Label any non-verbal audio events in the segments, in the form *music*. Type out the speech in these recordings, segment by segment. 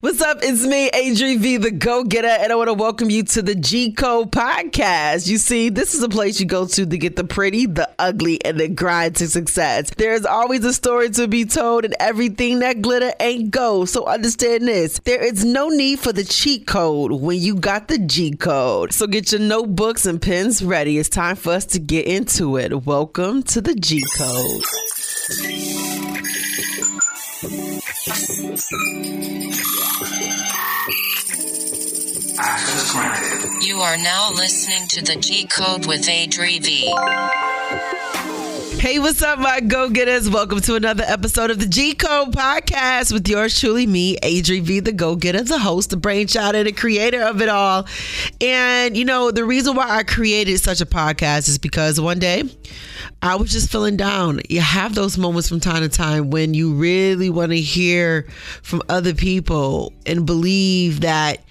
What's up? It's me, Adri V, the Go Getter, and I want to welcome you to the G Code podcast. You see, this is a place you go to to get the pretty, the ugly, and the grind to success. There's always a story to be told, and everything that glitter ain't gold. So understand this there is no need for the cheat code when you got the G Code. So get your notebooks and pens ready. It's time for us to get into it. Welcome to the G Code. You are now listening to the G Code with Adri V. Hey, what's up, my go getters? Welcome to another episode of the G Code podcast with yours truly, me, Adri V, the go getter, the host, the brainchild, and the creator of it all. And, you know, the reason why I created such a podcast is because one day I was just feeling down. You have those moments from time to time when you really want to hear from other people and believe that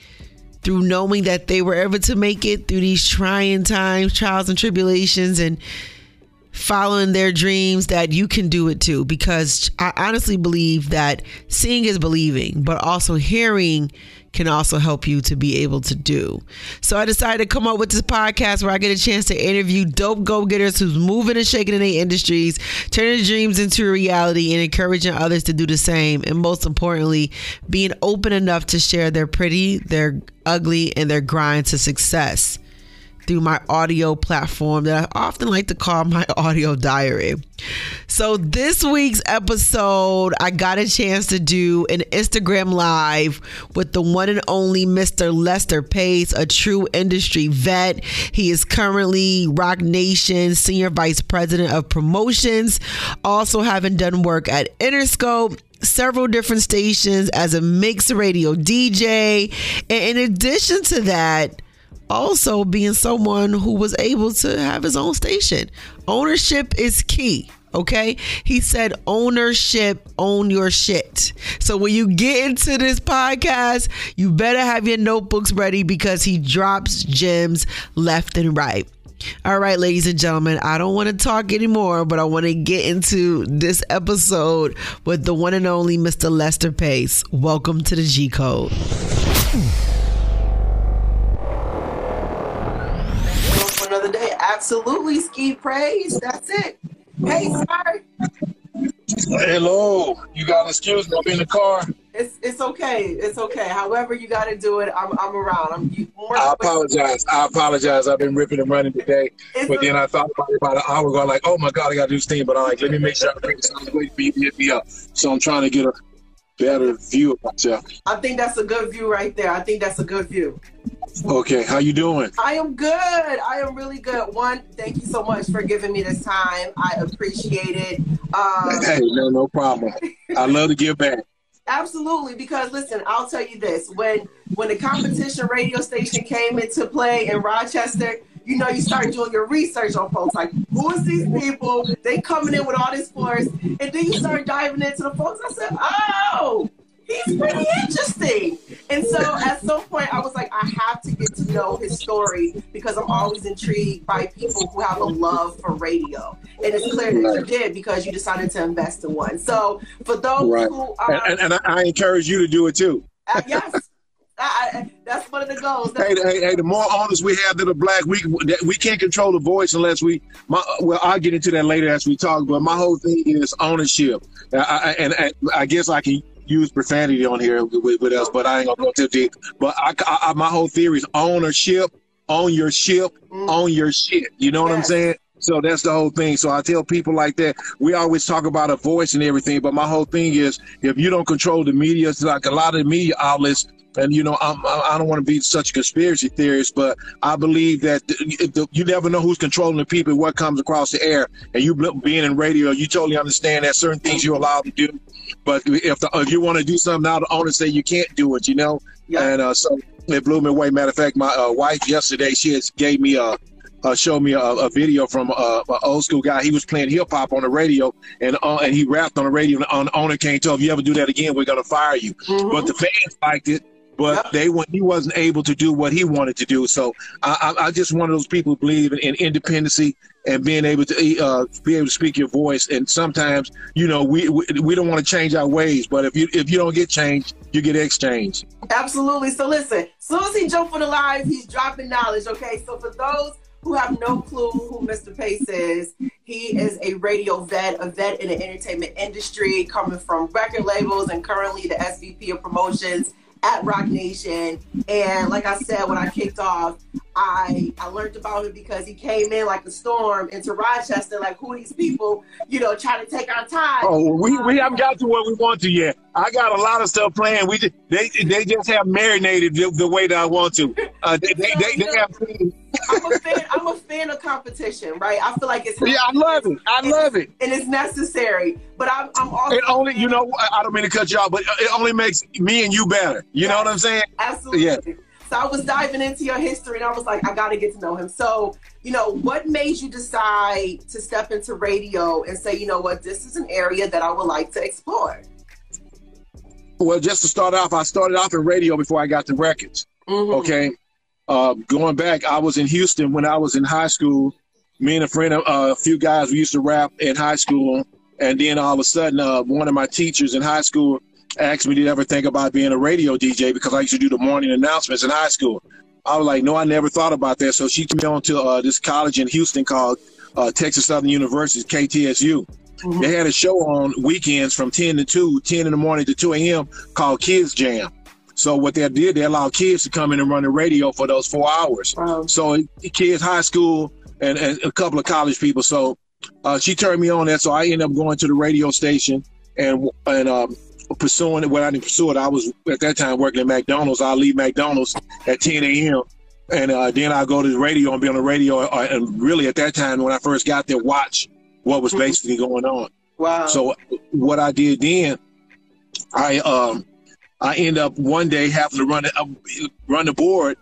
through knowing that they were able to make it through these trying times, trials, and tribulations, and following their dreams that you can do it too. Because I honestly believe that seeing is believing but also hearing can also help you to be able to do. So I decided to come up with this podcast where I get a chance to interview dope go-getters who's moving and shaking in their industries, turning dreams into reality and encouraging others to do the same and most importantly, being open enough to share their pretty, their ugly and their grind to success through my audio platform that I often like to call my *laughs* audio diary. So, this week's episode, I got a chance to do an Instagram live with the one and only Mr. Lester Pace, a true industry vet. He is currently Roc Nation Senior Vice President of Promotions, also having done work at Interscope several different stations as a mixed radio DJ. And in addition to that, also being someone who was able to have his own station. Ownership is key. Okay. He said, ownership, own your shit. So when you get into this podcast, you better have your notebooks ready because he drops gems left and right. All right, ladies and gentlemen, I don't want to talk anymore, but I want to get into this episode with the one and only Mr. Lester Pace. Welcome to the G Code. Absolutely, ski praise. That's it. Hey, sir. Hello. You gotta excuse me. I'm in the car. It's it's okay. It's okay. However you got to do it, I'm I'm around. I'm you, more I apologize. I apologize. I've been ripping and running today, it's but a, then I thought about it about an hour ago. Like, oh my god, I got to do steam. But I'm like, let me make sure I bring something waiting for you to hit me up. So I'm trying to get a better view of myself. I think that's a good view right there. I think that's a good view. Okay, how you doing? I am good. I am really good. One, thank you so much for giving me this time. I appreciate it. Um, *laughs* hey, no, no problem. I love to give back. Absolutely, because listen, I'll tell you this: when when the competition radio station came into play in Rochester, you know, you start doing your research on folks like who is these people? They coming in with all this force, and then you start diving into the folks. I said, oh, he's pretty interesting. And so at some point, I was like, I have to get to know his story because I'm always intrigued by people who have a love for radio. And it's clear that you did because you decided to invest in one. So for those right. who are. And, and, and I encourage you to do it too. Uh, yes. I, that's one of the goals. Hey, hey, hey, the more owners we have that are black, we we can't control the voice unless we. My, well, I'll get into that later as we talk. But my whole thing is ownership, I, and, and I guess I can use profanity on here with, with us, but I ain't gonna go too deep. But I, I, my whole theory is ownership, own your ship, mm. own your shit. You know what I'm saying? So that's the whole thing. So I tell people like that, we always talk about a voice and everything, but my whole thing is if you don't control the media, it's like a lot of the media outlets, and you know, I'm, I don't want to be such a conspiracy theorist, but I believe that the, the, you never know who's controlling the people, what comes across the air. And you being in radio, you totally understand that certain things you're allowed to do, but if the, if you want to do something now, the owner say you can't do it, you know. Yeah. And uh, so it blew me away. Matter of fact, my uh, wife yesterday she has gave me a. Uh, showed me a, a video from uh, an old school guy. He was playing hip hop on the radio, and uh, and he rapped on the radio. And the owner can't tell if you ever do that again, we're gonna fire you. Mm-hmm. But the fans liked it, but Yep. they when he wasn't able to do what he wanted to do. So I, I, I just one of those people who believe in, in independency and being able to uh, be able to speak your voice. And sometimes, you know, we we, we don't want to change our ways, but if you if you don't get changed, you get exchanged. Absolutely. So listen, soon as he jumped for the live, he's dropping knowledge. Okay. So for those who have no clue who Mr. Pace is, he is a radio vet, a vet in the entertainment industry, coming from record labels and currently the SVP of promotions at Roc Nation. And like I said when I kicked off, I I learned about him because he came in like a storm into Rochester, like who these people, you know, trying to take our time. Oh, we, we haven't got to where we want to yet. I got a lot of stuff planned. We just, they they just have marinated the, the way that I want to. Uh, they, they, they, they have. I'm a fan. I'm a fan of competition, right? I feel like it's Yeah, I love it. I love it. and it's necessary. But I'm, I'm also It only, you know, I I don't mean to cut you off, but it only makes me and you better. You know what I'm saying? absolutely. Yeah. So I was diving into your history, and I was like, I got to get to know him. So, you know, what made you decide to step into radio and say, you know what, this is an area that I would like to explore? Well, just to start off, I started off in radio before I got to records. Mhm. Okay. Uh, going back, I was in Houston when I was in high school. Me and a friend, uh, a few guys, we used to rap in high school. And then all of a sudden, uh, one of my teachers in high school asked me, Did I ever think about being a radio DJ? Because I used to do the morning announcements in high school. I was like, No, I never thought about that. So she took me on to uh, this college in Houston called uh, Texas Southern University, KTSU. Mhm. They had a show on weekends from 10 to 2, 10 in the morning to 2 a.m. called Kids Jam. So what they did, they allowed kids to come in and run the radio for those four hours. Wow. So kids, high school, and, and a couple of college people. So uh, she turned me on that. So I ended up going to the radio station and and um, pursuing it. Well, I didn't pursue it. I was at that time working at McDonald's. I leave McDonald's at 10 a.m. And uh, then I go to the radio and be on the radio. Uh, and really, at that time, when I first got there, watch what was basically going on. Wow. So what I did then, I um I end up one day having to run the, uh, run the board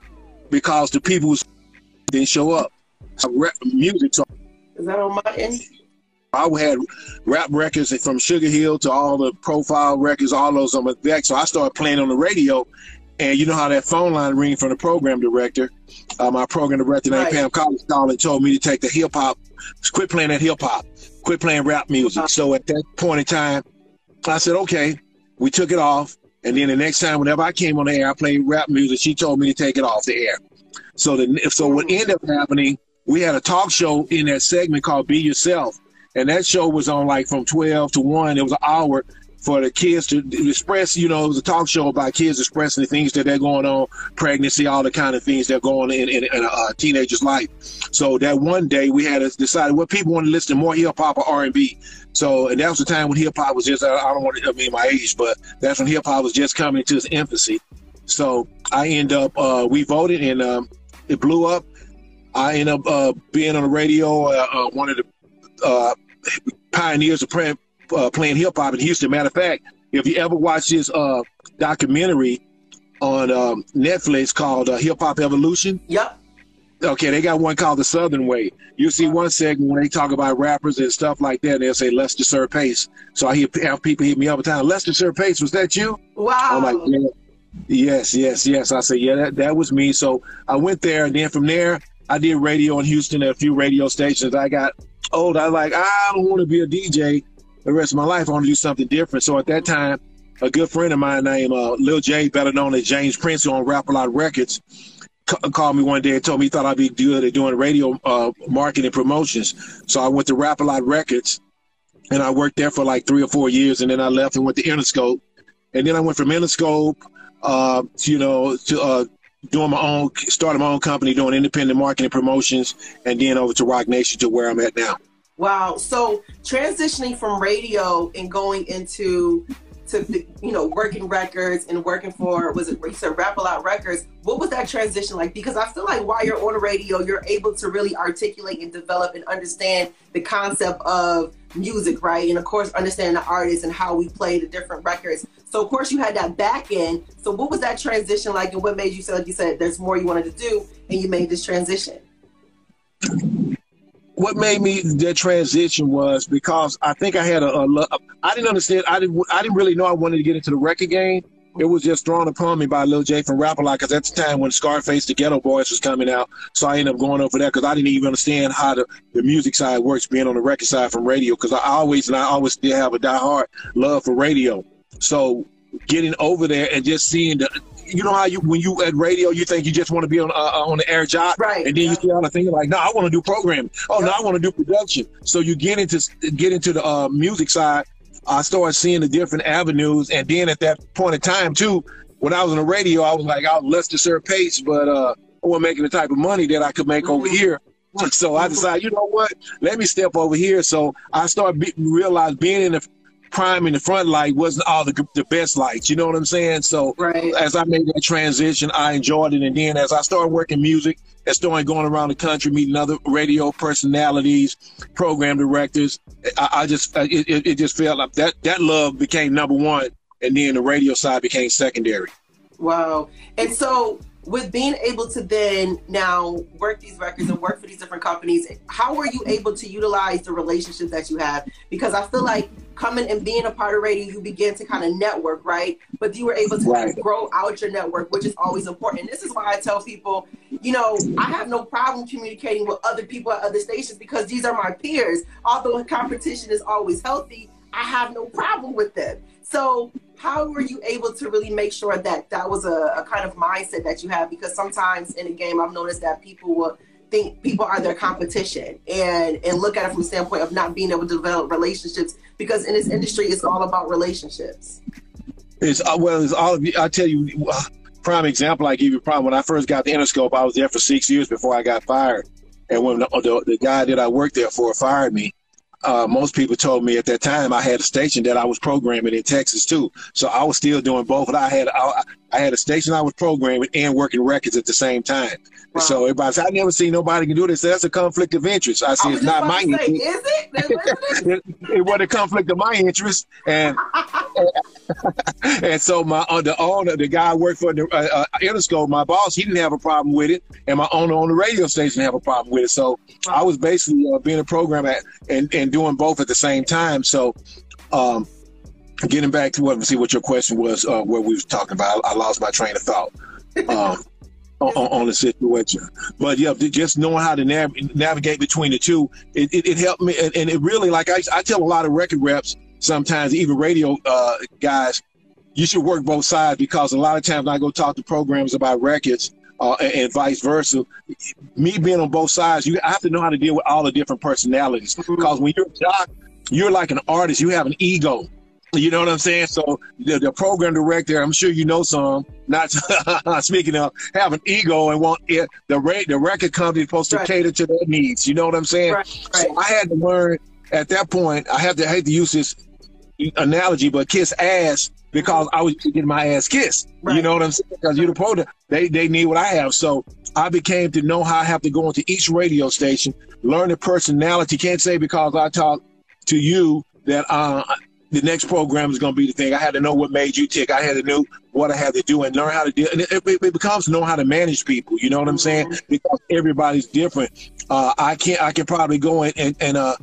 because the people didn't show up. I rap music, so is that on my end? I had rap records from Sugar Hill to all the profile records, all those on my deck. So I started playing on the radio, and you know how that phone line ring from the program director. Uh, my program director named Right. Pam Collins called and told me to take the hip hop, quit playing that hip hop, quit playing rap music. Uh-huh. So at that point in time, I said, okay. We took it off, and then the next time, whenever I came on the air, I played rap music. She told me to take it off the air. So the so what ended up happening, we had a talk show in that segment called Be Yourself, and that show was on like from twelve to one. It was an hour for the kids to express. You know, it was a talk show about kids expressing the things that they're going on, pregnancy, all the kind of things that are going in in, in a uh, teenager's life. So that one day we had to decide what people want to listen to more hip hop or R and B. So and that was the time when hip hop was just I don't want to I mean my age, but that's when hip hop was just coming to its infancy. So I end up uh, we voted and um, it blew up. I end up uh, being on the radio, uh, uh, one of the uh, pioneers of play, uh, playing hip hop in Houston. Matter of fact, if you ever watch this uh, documentary on um, Netflix called uh, Hip Hop Evolution, Yep. okay, they got one called The Southern Way. You see one segment when they talk about rappers and stuff like that, they'll say Lester Sir Pace. So I hear have people hit me up all the time. Lester Sir Pace, was that you? Wow. I'm like, yeah. Yes, yes, yes. I said, yeah, that, that was me. So I went there, and then from there, I did radio in Houston at a few radio stations. I got old. I like, I don't want to be a DJ the rest of my life. I want to do something different. So at that time, a good friend of mine named uh, Lil J, better known as James Prince, on Rap a Lot Records, c- called me one day and told me he thought I'd be good at doing radio uh, marketing promotions. So I went to Rap a Lot Records, and I worked there for like three or four years, and then I left and went to Interscope, and then I went from Interscope, uh, you know, to uh, doing my own, starting my own company, doing independent marketing promotions, and then over to Roc Nation to where I'm at now. Wow. So transitioning from radio and going into to you know working records and working for was it you said Rap a Lot Records? What was that transition like? Because I feel like while you're on the radio, you're able to really articulate and develop and understand the concept of music, right? And of course, understanding the artists and how we play the different records. So of course, you had that back end. So what was that transition like, and what made you say, like you said, there's more you wanted to do, and you made this transition? What made me that transition was because I think I had a, I didn't understand I didn't I didn't really know I wanted to get into the record game it was just thrown upon me by Lil J from Rap a Lot because at the time when Scarface, the Geto Boys was coming out, so I ended up going over there because I didn't even understand how the, the music side works, being on the record side from radio because I always and I always still have a diehard love for radio. So getting over there and just seeing the you know how you when you at radio you think you just want to be on uh, on the air job Right, and then yeah. you see all the things like no I want to do programming. Oh no Yeah. I want to do production. So you get into get into the uh, music side I started seeing the different avenues. And then at that point in time too when I was on the radio I was like I was Lester Sir Pace but uh I wasn't making the type of money that I could make over Mhm. here. *laughs* So I decided you know what? Let me step over here. So I started be, realize being in the prime in the front light wasn't all the, the best lights you know what I'm saying so Right. as I made that transition, I enjoyed it. And then as I started working music and started going around the country, meeting other radio personalities, program directors, I, I just it, it, it just felt like that that love became number one, and then the radio side became secondary. Wow. And so with being able to then now work these records and work for these different companies, how were you able to utilize the relationships that you have? Because I feel like coming and being a part of radio, you begin to kind of network, right? But you were able to kind Right. of grow out your network, which is always important. This is why I tell people, you know, I have no problem communicating with other people at other stations because these are my peers. Although competition is always healthy, I have no problem with them. So how were you able to really make sure that that was a, a kind of mindset that you have? Because sometimes in a game, I've noticed that people will think people are their competition and and look at it from the standpoint of not being able to develop relationships. Because in this industry, it's all about relationships. It's uh, well, it's all of you. I tell you, uh, prime example. I give you prime. When I first got the Interscope, I was there for six years before I got fired. And when the, the, the guy that I worked there for fired me, uh, most people told me at that time I had a station that I was programming in Texas too. So I was still doing both. I had I, I had a station I was programming and working records at the same time. Wow. So everybody said, I never seen nobody can do this. That's a conflict of interest. I said, it's not my interest. is it? It? *laughs* it, was a conflict of my interest, and *laughs* and so my uh, the owner, the guy I worked for the uh, uh, Interscope, my boss, he didn't have a problem with it, and my owner on the radio station have a problem with it. So I was basically uh, being a program at and and doing both at the same time. So. um Getting back to what see what your question was, uh, what we was talking about, I, I lost my train of thought um, *laughs* on, on the situation. But yeah, just knowing how to nav- navigate between the two, it, it, it helped me. And, and it really, like I, I tell a lot of record reps, sometimes even radio uh, guys, you should work both sides because a lot of times I go talk to programs about records uh, and, and vice versa. Me being on both sides, you I have to know how to deal with all the different personalities because when you're a jock, you're like an artist. You have an ego. You know what I'm saying? So the, the program director, I'm sure you know some, not *laughs* speaking of, have an ego and want it, the rate the record company is supposed to Right. cater to their needs. You know what I'm saying? Right, So. I had to learn at that point. I had to I hate to use this analogy, but kiss ass because I was getting my ass kissed. You know what I'm saying? Because you're the program, they they need what I have. So I became to know how I have to go into each radio station, learn the personality. Can't say because I talk to you that uh, the next program is going to be the thing. I had to know what made you tick. I had to know what I had to do and learn how to do. And it, it, it becomes know how to manage people. You know what I'm saying? Because everybody's different. Uh, I can't. I can probably go in and, and uh,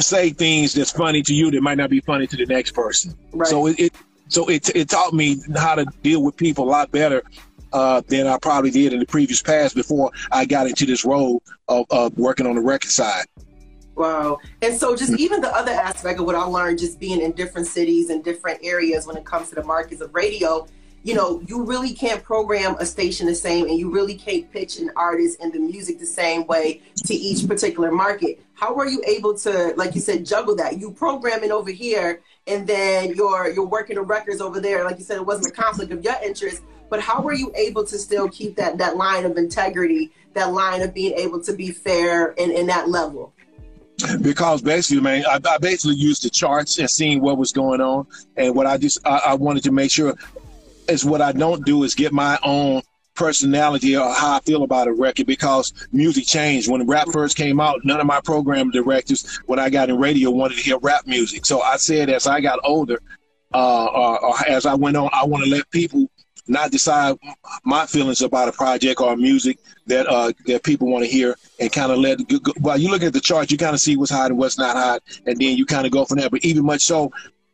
say things that's funny to you that might not be funny to the next person. Right. So it, it so it it taught me how to deal with people a lot better uh, than I probably did in the previous past before I got into this role of, of working on the record side. Wow. And so just hmm. even the other aspect of what I learned just being in different cities and different areas when it comes to the markets of radio, you know, you really can't program a station the same and you really can't pitch an artist and the music the same way to each particular market. How were you able to, like you said, juggle that? You programming over here and then you're you're working the records over there. Like you said, it wasn't a conflict of your interest, but how were you able to still keep that that line of integrity, that line of being able to be fair and in that level? Because basically, man, I, I basically used the charts and seeing what was going on, and what I just I, I wanted to make sure is what I don't do is get my own personality or how I feel about a record because music changed. When rap first came out, none of my program directors, when I got in radio, wanted to hear rap music. So I said, as I got older, uh, or, or as I went on, I want to let people not decide my feelings about a project or music that uh, that people want to hear, and kind of let. go, While you look at the chart, you kind of see what's hot and what's not hot, and then you kind of go from there. But even much so,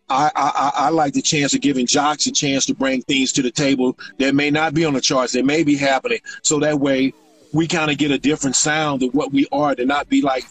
I, I, I like the chance of giving jocks a chance to bring things to the table that may not be on the charts, that may be happening. So that way we kind of get a different sound of what we are to not be like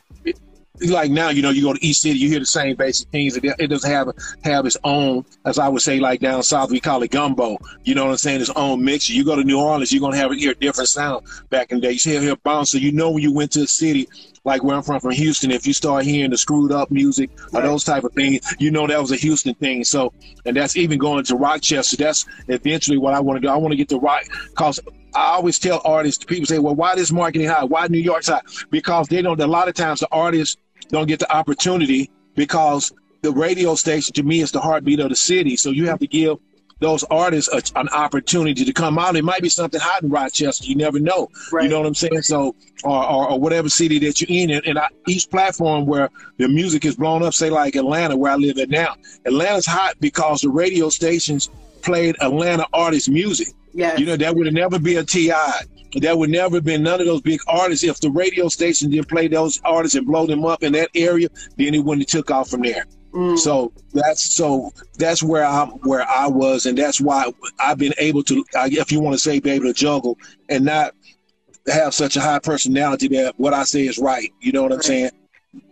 like now, you know, you go to East City, you hear the same basic things. It, it doesn't have have its own, as I would say, like down south, we call it gumbo. You know what I'm saying? Its own mixture. You go to New Orleans, you're gonna have hear a different sound. Back in the day, you hear hear bounce. So you know when you went to a city like where I'm from, from Houston, if you start hearing the screwed up music or those type of things, you know that was a Houston thing. So, and that's even going to Rochester. That's eventually what I want to do. I want to get to rock because I always tell artists, people say, well, why this marketing high? Why New York's high? Because they don't, a lot of times the artists don't get the opportunity because the radio station to me is the heartbeat of the city. So you have to give those artists a, an opportunity to come out. It might be something hot in Rochester. You never know. Right. You know what I'm saying? So, or, or, or whatever city that you're in. And, and I, each platform where the music is blown up, say like Atlanta, where I live at now. Atlanta's hot because the radio stations played Atlanta artist music. Yes. You know, that would never be a T.I there would never have been none of those big artists if the radio station didn't play those artists and blow them up in that area. Then it wouldn't have took off from there. Mm. So that's so that's where I'm where I was, and that's why I've been able to, if you want to say, be able to juggle and not have such a high personality that what I say is right. You know what I'm saying?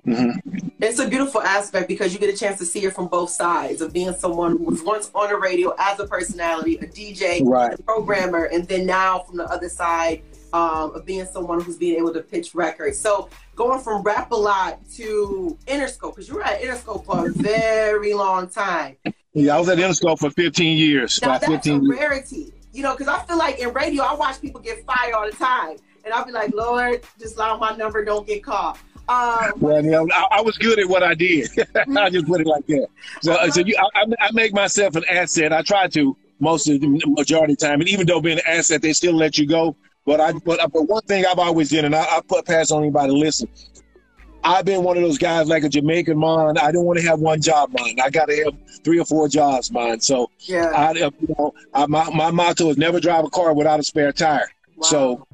Mm-hmm. It's a beautiful aspect because you get a chance to see it from both sides of being someone who was once on the radio as a personality, a DJ, right. a programmer, and then now from the other side um, of being someone who's being able to pitch records. So going from Rap a Lot to Interscope, because you were at Interscope for a very long time. Yeah, I was at Interscope for 15 years. Now, that's 15 a rarity, you know, because I feel like in radio, I watch people get fired all the time. And I'll be like, Lord, just allow my number don't get caught. Um, well, you know, I, I, was good at what I did. *laughs* I just put it like that. So, uh, so you, I, I, make myself an asset. I try to most of the majority of the time, and even though being an asset, they still let you go. But I, but, but one thing I've always did, and I, I put pass on anybody listen. I've been one of those guys like a Jamaican man. I don't want to have one job, man. I got to have three or four jobs, man. So yeah, I, you know, I, my my motto is never drive a car without a spare tire. Wow. So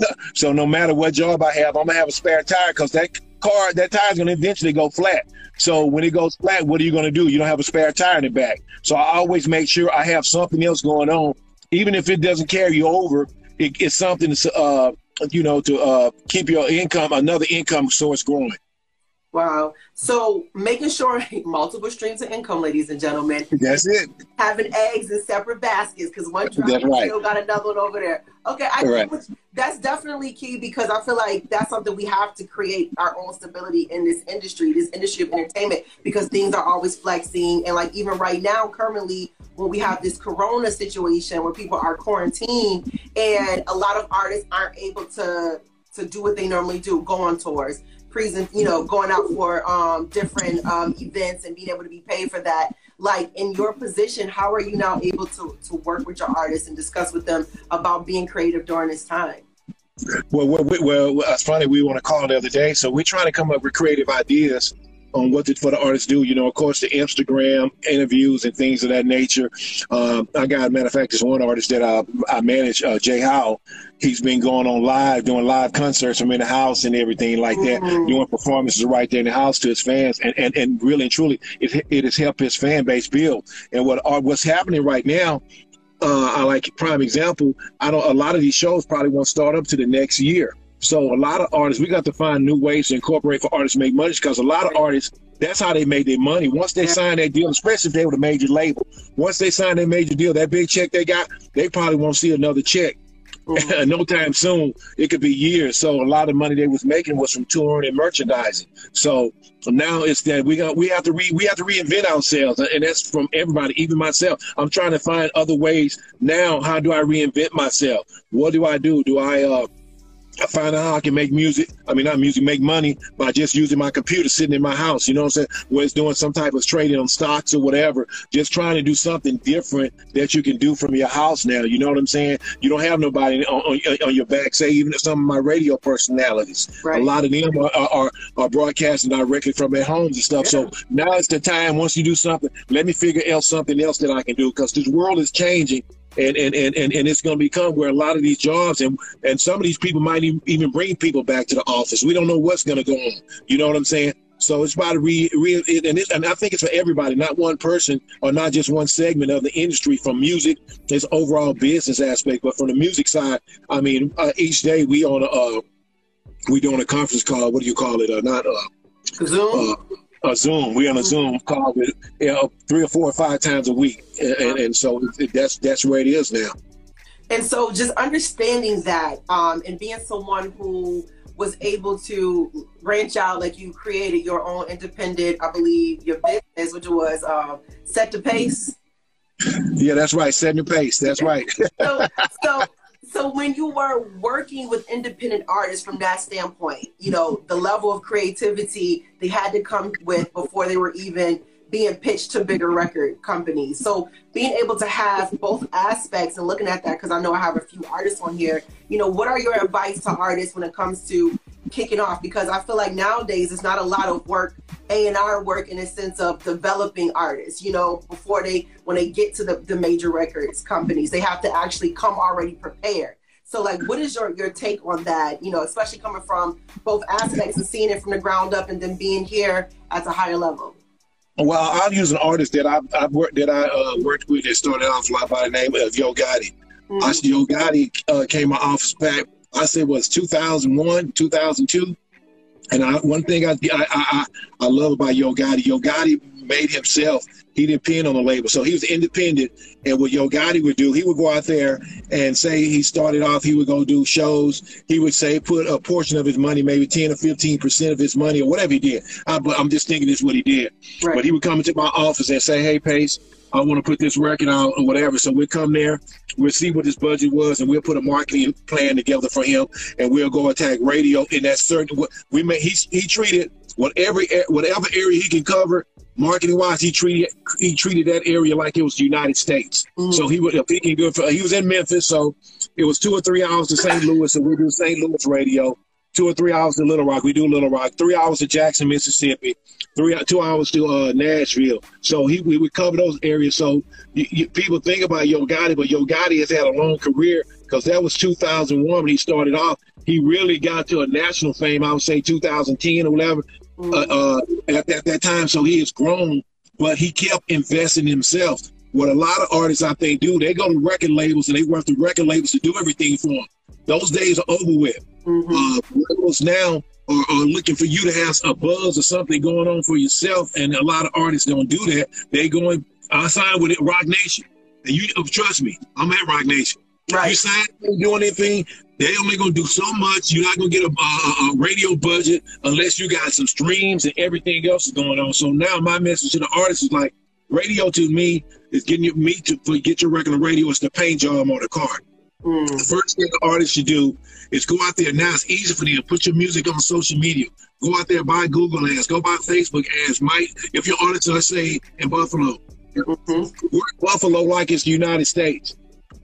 *laughs* so no matter what job I have, I'm gonna have a spare tire because that car, that tire's gonna eventually go flat. So when it goes flat, what are you gonna do? You don't have a spare tire in the back. So I always make sure I have something else going on, even if it doesn't carry you over. It, it's something to, uh, you know, to uh, keep your income, another income source growing. Wow. So making sure *laughs* multiple streams of income, ladies and gentlemen. That's it. Having eggs in separate baskets because one drop right. still got another one over there. Okay, I right. think that's definitely key because I feel like that's something we have to create our own stability in this industry, this industry of entertainment, because things are always flexing. And like even right now, currently, when we have this corona situation where people are quarantined and a lot of artists aren't able to to do what they normally do, go on tours present, you know, going out for um, different um, events and being able to be paid for that. Like in your position, how are you now able to to work with your artists and discuss with them about being creative during this time? Well, well, well, it's funny. We want to call the other day, so we're trying to come up with creative ideas on what the, for the artists do. You know, of course, the Instagram interviews and things of that nature. Um, I got, matter of fact, there's one artist that I, I manage, uh, Jay Howell. He's been going on live, doing live concerts from in the house and everything like that, mm-hmm. doing performances right there in the house to his fans. And, and, and really and truly, it, it has helped his fan base build. And what uh, what's happening right now, uh, I like prime example. I don't. A lot of these shows probably won't start up to the next year. So a lot of artists, we got to find new ways to incorporate for artists to make money because a lot of artists, that's how they made their money. Once they yeah. sign that deal, especially if they were a major label, once they sign their major deal, that big check they got, they probably won't see another check. Mm-hmm. *laughs* no time soon. It could be years. So a lot of money they was making was from touring and merchandising. So now it's that we got we have to re, we have to reinvent ourselves, and that's from everybody, even myself. I'm trying to find other ways now. How do I reinvent myself? What do I do? Do I uh, I find out how I can make music. I mean, not music, make money by just using my computer sitting in my house. You know what I'm saying? Where it's doing some type of trading on stocks or whatever. Just trying to do something different that you can do from your house now. You know what I'm saying? You don't have nobody on, on, on your back. Say even some of my radio personalities, right. a lot of them are, are, are, broadcasting directly from their homes and stuff. Yeah. So now it's the time. Once you do something, let me figure out something else that I can do because this world is changing and and and, and, and it's going to become where a lot of these jobs and and some of these people might even bring people back to the office. We don't know what's going to go on. You know what I'm saying? So it's about to re, re and, and I think it's for everybody, not one person or not just one segment of the industry. From music, its overall business aspect, but from the music side, I mean, uh, each day we on a uh, we doing a conference call. What do you call it? Uh, not uh, Zoom. Uh, a Zoom. We're on a Zoom call with you know, three or four or five times a week, and, and, and so that's that's where it is now. And so, just understanding that, um, and being someone who was able to branch out, like you created your own independent, I believe, your business, which was um, set the pace. Yeah, that's right. Setting the pace. That's *laughs* right. so, so, when you were working with independent artists from that standpoint, you know, the level of creativity they had to come with before they were even being pitched to bigger record companies. So being able to have both aspects and looking at that, because I know I have a few artists on here, you know, what are your advice to artists when it comes to kicking off? Because I feel like nowadays it's not a lot of work, A&R work in a sense of developing artists, you know, before they, when they get to the, the major records companies, they have to actually come already prepared. So like, what is your, your take on that? You know, especially coming from both aspects and seeing it from the ground up and then being here at a higher level. Well, I'll use an artist that I've, I've worked that I uh, worked with that started off by the name of Yo Gotti. Mm-hmm. I, Yo Gotti uh, came my office back. I said was 2001, 2002. And I, one thing I, I, I I love about Yo Gotti, Yo Gotti made himself he didn't pin on the label. So he was independent. And what Yo Gotti would do, he would go out there and say he started off, he would go do shows. He would say put a portion of his money, maybe 10 or 15% of his money or whatever he did. But I, am just thinking this is what he did. Right. But he would come into my office and say, hey, Pace, I want to put this record out or whatever. So we'll come there, we'll see what his budget was, and we'll put a marketing plan together for him, and we'll go attack radio in that certain. We may he he treated whatever whatever area he can cover marketing wise, he treated he treated that area like it was the United States. Mm. So he was picking good for. He was in Memphis, so it was two or three hours to St. Louis, and we do St. Louis radio. Two or three hours to Little Rock, we do Little Rock. Three hours to Jackson, Mississippi. Three two hours to uh, Nashville. So he we would cover those areas. So you, you, people think about Yo Gotti, but Yo Gotti has had a long career because that was 2001 when he started off. He really got to a national fame. I would say 2010 or whatever uh, uh, at, at that time. So he has grown, but he kept investing himself. What a lot of artists I think do, they go to record labels and they work through record labels to do everything for them. Those days are over with. Mm-hmm. Uh, labels now are, are, looking for you to have a buzz or something going on for yourself, and a lot of artists don't do that. They going, I signed with it, Roc Nation, and you trust me, I'm at Roc Nation. Right. You sign, doing anything, they only gonna do so much. You're not gonna get a, a, a, radio budget unless you got some streams and everything else is going on. So now my message to the artist is like, radio to me is getting you, me to get your record on radio is the paint job on the card. Mm. The first thing the artist should do is go out there. Now it's easy for them. Put your music on social media. Go out there, buy Google ads. Go buy Facebook ads. Might if your artist, let's say in Buffalo, mm-hmm. work Buffalo like it's the United States.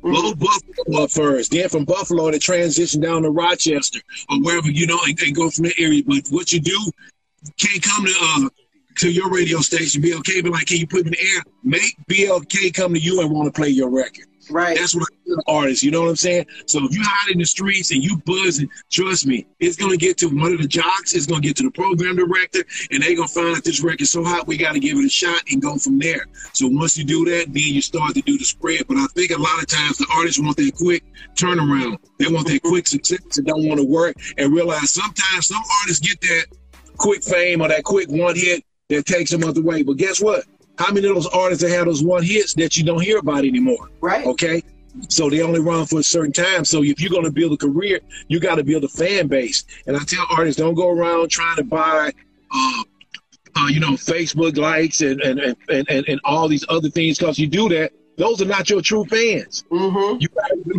Mm-hmm. Buffalo up first. Then from Buffalo to transition down to Rochester or wherever you know and, and go from that area. But what you do can't come to uh, to your radio station, BLK, be like, can you put me in the air? Make BLK come to you and want to play your record. Right. That's what I tell artists. You know what I'm saying? So if you hide in the streets and you buzzing, trust me, it's gonna get to one of the jocks. It's gonna get to the program director, and they gonna find out this record's so hot. We got to give it a shot and go from there. So once you do that, then you start to do the spread. But I think a lot of times the artists want that quick turnaround. They want that quick success and don't want to work and realize sometimes some artists get that quick fame or that quick one hit that takes them out the way. But guess what? How many of those artists that have those one hits that you don't hear about anymore? Right. Okay. So they only run for a certain time. So if you're going to build a career, you got to build a fan base. And I tell artists, don't go around trying to buy, uh, uh, you know, Facebook likes and and, and, and, and all these other things. Because you do that, those are not your true fans. Mm-hmm. You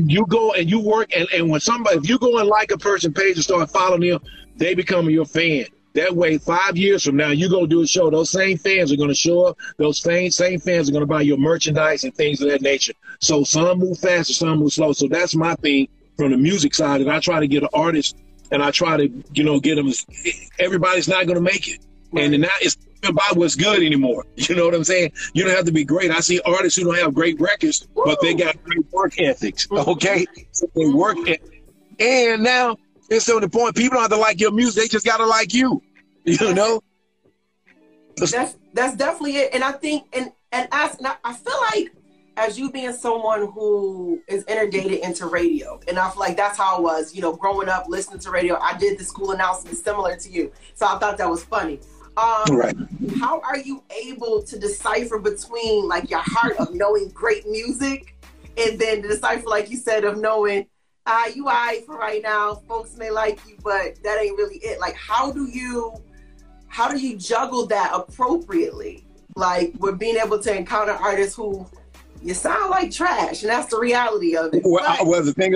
you go and you work, and, and when somebody, if you go and like a person page and start following them, they become your fan. That way, five years from now, you're gonna do a show. Those same fans are going to show up. Those same same fans are going to buy your merchandise and things of that nature. So some move faster, some move slow. So that's my thing from the music side. And I try to get an artist, and I try to you know get them. Everybody's not going to make it, right. and now it's about what's good anymore. *laughs* You know what I'm saying? You don't have to be great. I see artists who don't have great records, Woo! but they got great work ethics. Mm-hmm. Okay, so they work, mm-hmm. it. and now it's to the point people don't have to like your music; they just gotta like you. *laughs* You know, that's that's definitely it. And I think and and as and I, I feel like as you being someone who is inundated into radio, and I feel like that's how I was, you know, growing up listening to radio. I did the school announcement similar to you, so I thought that was funny. Um, Right. How are you able to decipher between like your heart of knowing great music, and then to decipher, like you said, of knowing, ah, you alright for right now. Folks may like you, but that ain't really it. Like, how do you, how do you juggle that appropriately? Like, with being able to encounter artists who you sound like trash, and that's the reality of it. Well, I, But- well the thing,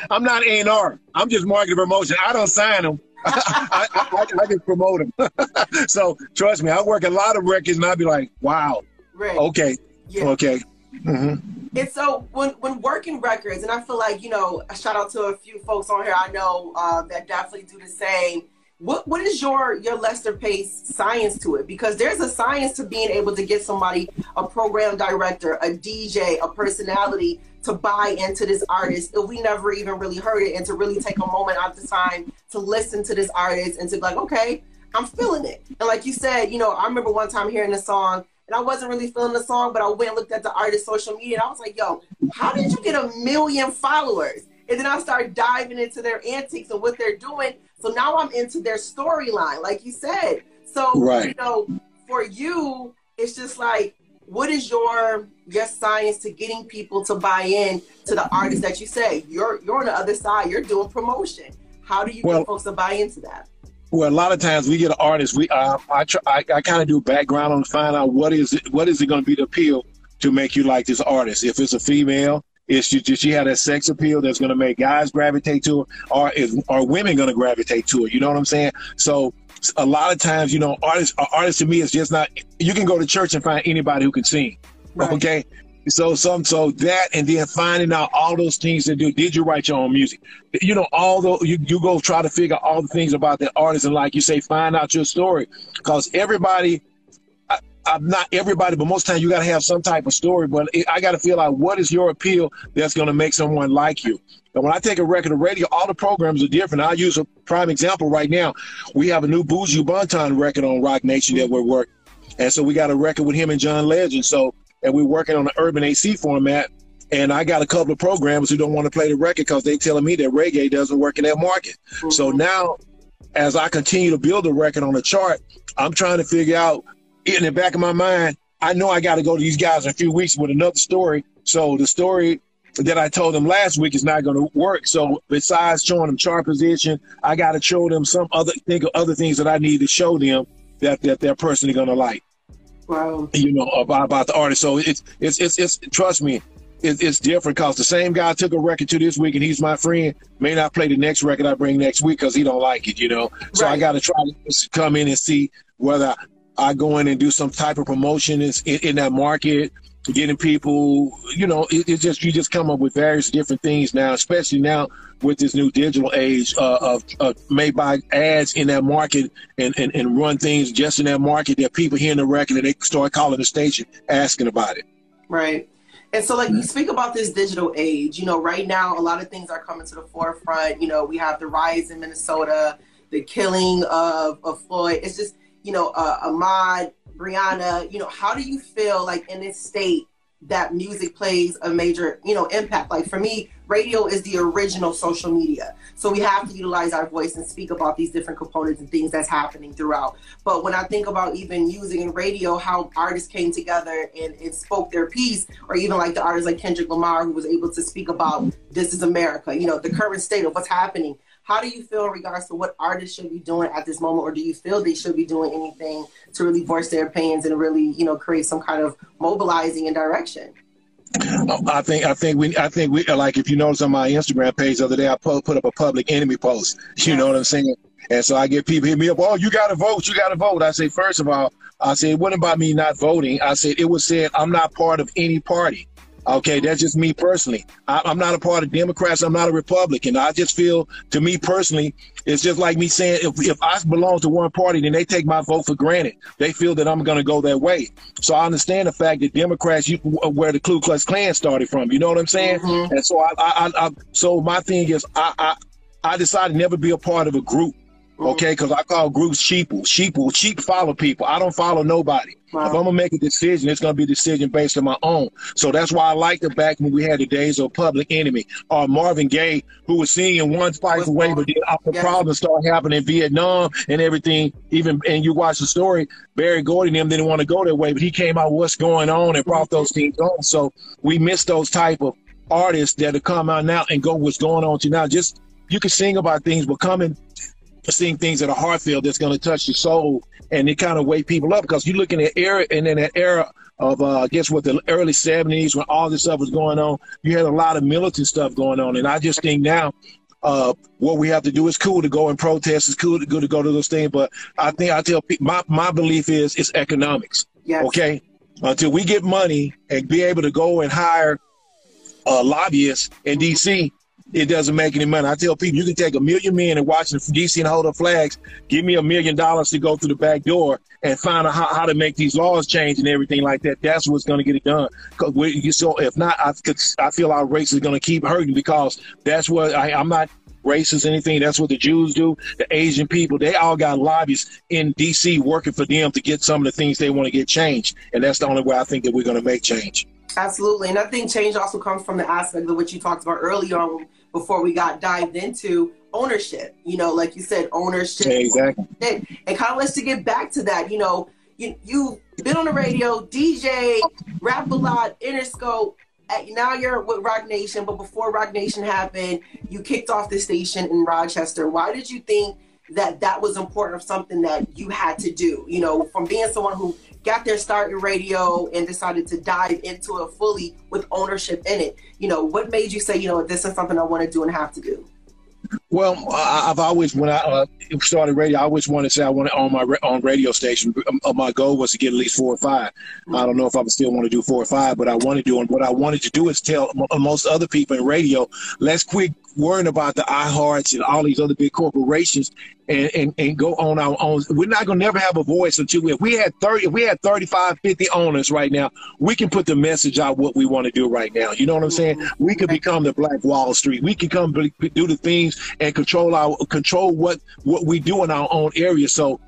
*laughs* I'm not A and R. I'm just marketing promotion. I don't sign them. *laughs* I, I, I, I just promote them. *laughs* so trust me, I work a lot of records, and I'd be like, "Wow, right. okay, Yeah. okay." hmm And so when when working records, and I feel like you know, a shout out to a few folks on here I know uh, that definitely do the same. What what is your your Lester Pace science to it? Because there's a science to being able to get somebody, a program director, a DJ, a personality to buy into this artist if we never even really heard it, and to really take a moment out of the time to listen to this artist and to be like, okay, I'm feeling it. And like you said, you know, I remember one time hearing the song and I wasn't really feeling the song, but I went and looked at the artist's social media and I was like, yo, how did you get a million followers? And then I started diving into their antics and what they're doing. So now I'm into their storyline, like you said. So, Right. you know, for you, it's just like, what is your your science to getting people to buy in to the artist that you say you're you're on the other side you're doing promotion how do you Well- get folks to buy into that Well, a lot of times we get an artist. We uh, I try, I, I kind of do background on find out what is it, what is it going to be the appeal to make you like this artist. If it's a female, is she does she have that sex appeal that's going to make guys gravitate to her, or is are women going to gravitate to her? You know what I'm saying? So a lot of times, you know, artists artists to me is just not. You can go to church and find anybody who can sing. Right. Okay. So some so that and then finding out all those things to do. Did you write your own music? You know, all the you, you go try to figure all the things about the artist and like you say, find out your story. Because everybody I, I'm not everybody, but most times you got to have some type of story. But I got to feel like what is your appeal that's to make someone like you. And when I take a record of radio, all the programs are different. I'll use a prime example right now. We have a new Buju Banton record on Roc Nation that we're working. And so we got a record with him and John Legend. So, and we're working on the urban AC format. And I got a couple of programs who don't want to play the record because they telling me that reggae doesn't work in that market. So mm-hmm. now, as I continue to build a record on the chart, I'm trying to figure out in the back of my mind, I know I got to go to these guys in a few weeks with another story. So the story that I told them last week is not going to work. So besides showing them chart position, I got to show them some other think of other things that I need to show them that that they're personally going to like. Wow You know about about the artist. So it's it's it's, it's trust me. It, it's different because the same guy took a record to this week and he's my friend may not play the next record I bring next week because he don't like it, you know. So I got to try to come in and see whether I go in and do some type of promotion in, in that market, getting people, you know, it, it's just you just come up with various different things now, especially now with this new digital age uh, of uh, made by ads in that market and, and, and run things just in that market that people hear in the record and they start calling the station asking about it. Right. And so, like, you speak about this digital age. You know, right now, a lot of things are coming to the forefront. You know, we have the rise in Minnesota, the killing of, of Floyd. It's just, you know, uh, Ahmaud, Breonna. You know, how do you feel like in this state that music plays a major, you know, impact? Like for me, radio is the original social media. So we have to utilize our voice and speak about these different components and things that's happening throughout. But when I think about even using in radio, how artists came together and, and spoke their piece, or even like the artists like Kendrick Lamar, who was able to speak about this is America, you know, the current state of what's happening. How do you feel in regards to what artists should be doing at this moment, or do you feel they should be doing anything to really voice their opinions and really, you know, create some kind of mobilizing and direction? I think I think we I think we like if you notice on my Instagram page the other day I put, put up a public enemy post. You know what I'm saying? And so I get people hit me up. Oh, you got to vote. You got to vote. I say first of all, I say it wasn't about me not voting. I said it was said I'm not part of any party. Okay, that's just me personally. I, I'm not a part of Democrats. I'm not a Republican. I just feel, to me personally, it's just like me saying if, if I belong to one party, then they take my vote for granted. They feel that I'm going to go that way. So I understand the fact that Democrats, you, where the Ku Klux Klan started from. You know what I'm saying? Mhm. And so I, I, I, I so my thing is, I, I, I decided never be a part of a group. Okay, because I call groups sheeple. Sheeple, sheep follow people. I don't follow nobody. Wow. If I'm gonna make a decision, it's gonna be a decision based on my own. So that's why I like the back when we had the days of Public Enemy or Marvin Gaye, who was singing one fight away, but then after Yes. problems start happening in Vietnam and everything, even and you watch the story, Berry Gordy and them didn't want to go that way, but he came out what's going on and brought those things on. So we miss those type of artists that have come out now and go what's going on to now. Just you can sing about things, but coming seeing things that are heartfelt that's going to touch your soul and it kind of wake people up because you're looking at era and in that era of uh, I guess what the early 70s when all this stuff was going on, you had a lot of militant stuff going on, and I just think now. Uh, what we have to do is cool to go and protest. It's cool to go to go to those things, but I think I tell people my my belief is it's economics. Yes. Okay, until we get money and be able to go and hire uh, lobbyists in D.C., it doesn't make any money. I tell people you can take a million men and watch in Washington, D.C. and hold up flags. Give me a million dollars to go through the back door and find out how, how to make these laws change and everything like that. That's what's going to get it done. so if not, I, I feel our race is going to keep hurting because that's what I, I'm not racist anything. That's what the Jews do. The Asian people, they all got lobbyists in D.C. working for them to get some of the things they want to get changed. And that's the only way I think that we're going to make change. Absolutely. And I think change also comes from the aspect of what you talked about earlier on before we got dived into ownership. You know, like you said, ownership. Yeah, exactly. And, and kind of let's to get back to that, you know, you, you've been on the radio, DJ, Rap A Lot, Interscope. At, now you're with Roc Nation, but before Roc Nation happened, you kicked off the station in Rochester. Why did you think that that was important of something that you had to do? You know, from being someone who got their start in radio and decided to dive into it fully with ownership in it. You know, what made you say, you know, this is something I want to do and have to do? Well, I've always, when I uh, started radio, I always wanted to say I want to own my own radio station. Um, uh, my goal was to get at least four or five. I don't know if I would still want to do four or five, but I want to do. And what I wanted to do is tell most other people in radio, let's quit worrying about the iHearts and all these other big corporations and, and, and go on our own. We're not going to never have a voice until we, if we had 30, if we had 35, 50 owners right now, we can put the message out what we want to do right now. You know what I'm mm-hmm. saying? We could become the Black Wall Street. We can come do the things and control our, control what, what we do in our own area. So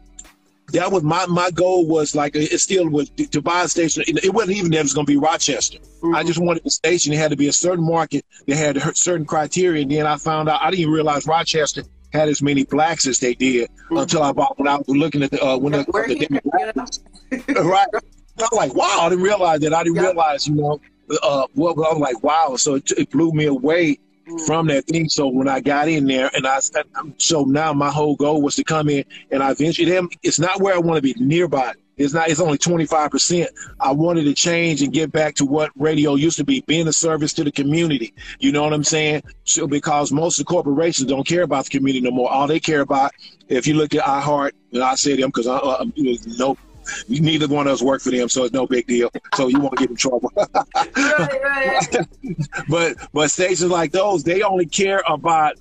that was my, my goal was like, it still was to, buy a station. It wasn't even that it was going to be Rochester. I just wanted the station. It had to be a certain market that had certain criteria. And then I found out, I didn't realize Rochester had as many blacks as they did until I bought, when I was looking at the, uh, when the, We're the demographics right. I'm like, wow, I didn't realize that. I didn't Yeah. realize, you know, uh, what I was like, wow. So it, it blew me away from that thing. So when I got in there, and I, so now my whole goal was to come in, and I eventually, them, it's not where I want to be nearby. It's not. It's only twenty five percent. I wanted to change and get back to what radio used to be, being a service to the community. You know what I'm saying? So because most of the corporations don't care about the community no more. All they care about, if you look at iHeart, and I say them because I, uh, no, neither one of us work for them, so it's no big deal. So you won't get in trouble. *laughs* Right, right. but but stations like those, they only care about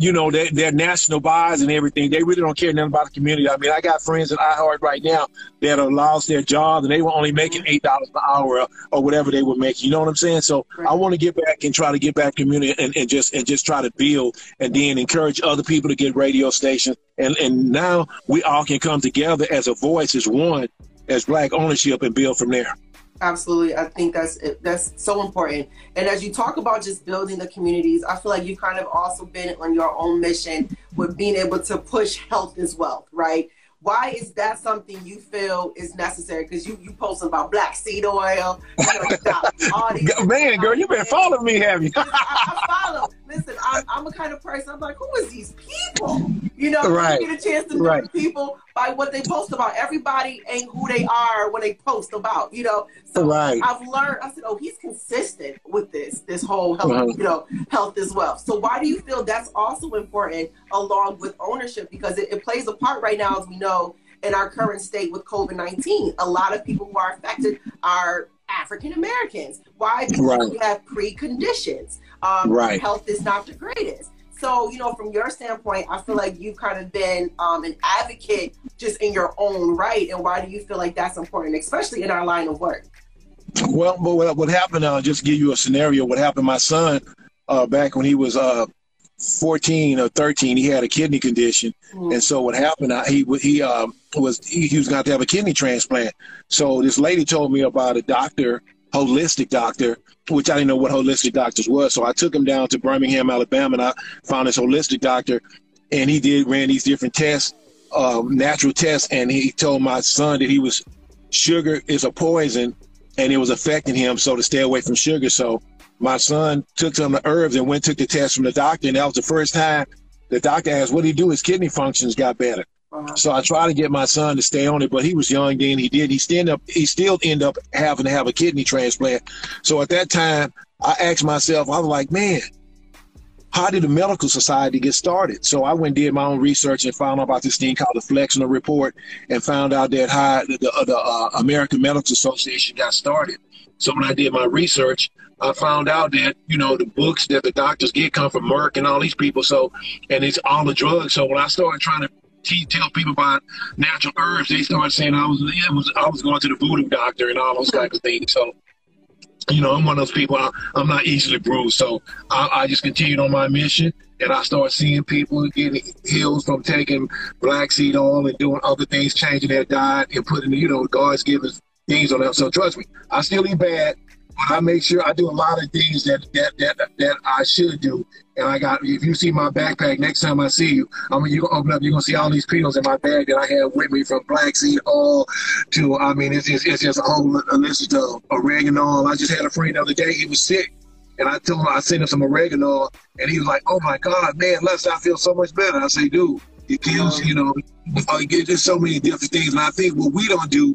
you know their, their national buys and everything. They really don't care nothing about the community. I mean, I got friends at iHeart right now that have lost their jobs and they were only making eight dollars an hour or, or whatever they were making. You know what I'm saying? So I want to get back and try to get back community and, and just and just try to build and then encourage other people to get radio stations. And and now we all can come together as a voice, as one, as black ownership, and build from there. Absolutely, I think that's that's so important. And as you talk about just building the communities, I feel like you've kind of also been on your own mission with being able to push health as well, right? Why is that something you feel is necessary? Because you you posting about black seed oil, you know, you got all these *laughs* Man, girl, you been following me, have you? I, I follow. Listen, I'm, I'm a kind of person. I'm like, who is these people? You know, Right. you get a chance to know Right. people by what they post about. Everybody ain't who they are when they post about. You know, so Right. I've learned. I said, oh, he's consistent with this, this whole health, Uh-huh. you know, health as well. So why do you feel that's also important along with ownership? Because it, it plays a part right now, as we know, in our current state with COVID nineteen. A lot of people who are affected are African Americans. Why? Because Right. we have preconditions. Um, Right. Health is not the greatest. So, you know, from your standpoint, I feel like you've kind of been um, an advocate just in your own right. And why do you feel like that's important, especially in our line of work? Well, but what, what happened? Uh, just give you a scenario. What happened? My son, uh, back when he was uh, 14 or 13, he had a kidney condition, Mm. and so what happened? He he um, was he, he was going to have a kidney transplant. So this lady told me about a doctor, holistic doctor, which I didn't know what holistic doctors was. So I took him down to Birmingham, Alabama, and I found this holistic doctor, and he did ran these different tests, um, natural tests, and he told my son that he was sugar is a poison, and it was affecting him. So to stay away from sugar. So my son took some of the herbs and went took the test from the doctor, and that was the first time the doctor asked, "What did he do? His kidney functions got better." So I tried to get my son to stay on it, but he was young then. He did. He still up. He still end up having to have a kidney transplant. So at that time, I asked myself, I was like, man, how did the medical society get started? So I went and did my own research and found out about this thing called the Flexner Report, and found out that how the, the, the uh, American Medical Association got started. So when I did my research, I found out that you know the books that the doctors get come from Merck and all these people. So and it's all the drugs. So when I started trying to te- tell people about natural herbs, they started saying I was, was I was going to the voodoo doctor and all those kinds of things. So you know, I'm one of those people. I, I'm not easily bruised, so I, I just continued on my mission, and I started seeing people getting healed from taking black seed oil and doing other things, changing their diet and putting, you know, God's given things on them. So trust me, I still eat bad, but I make sure I do a lot of things that that that that I should do. And I got, if you see my backpack next time I see you, I mean, you're gonna open up, you're gonna see all these pills in my bag that I have with me from black seed oil to, I mean, it's just, it's just a whole list of oregano. I just had a friend the other day, he was sick. And I told him, I sent him some oregano, and he was like, oh my God, man, Les, I feel so much better. I say, dude, it kills, you know, there's so many different things. And I think what we don't do,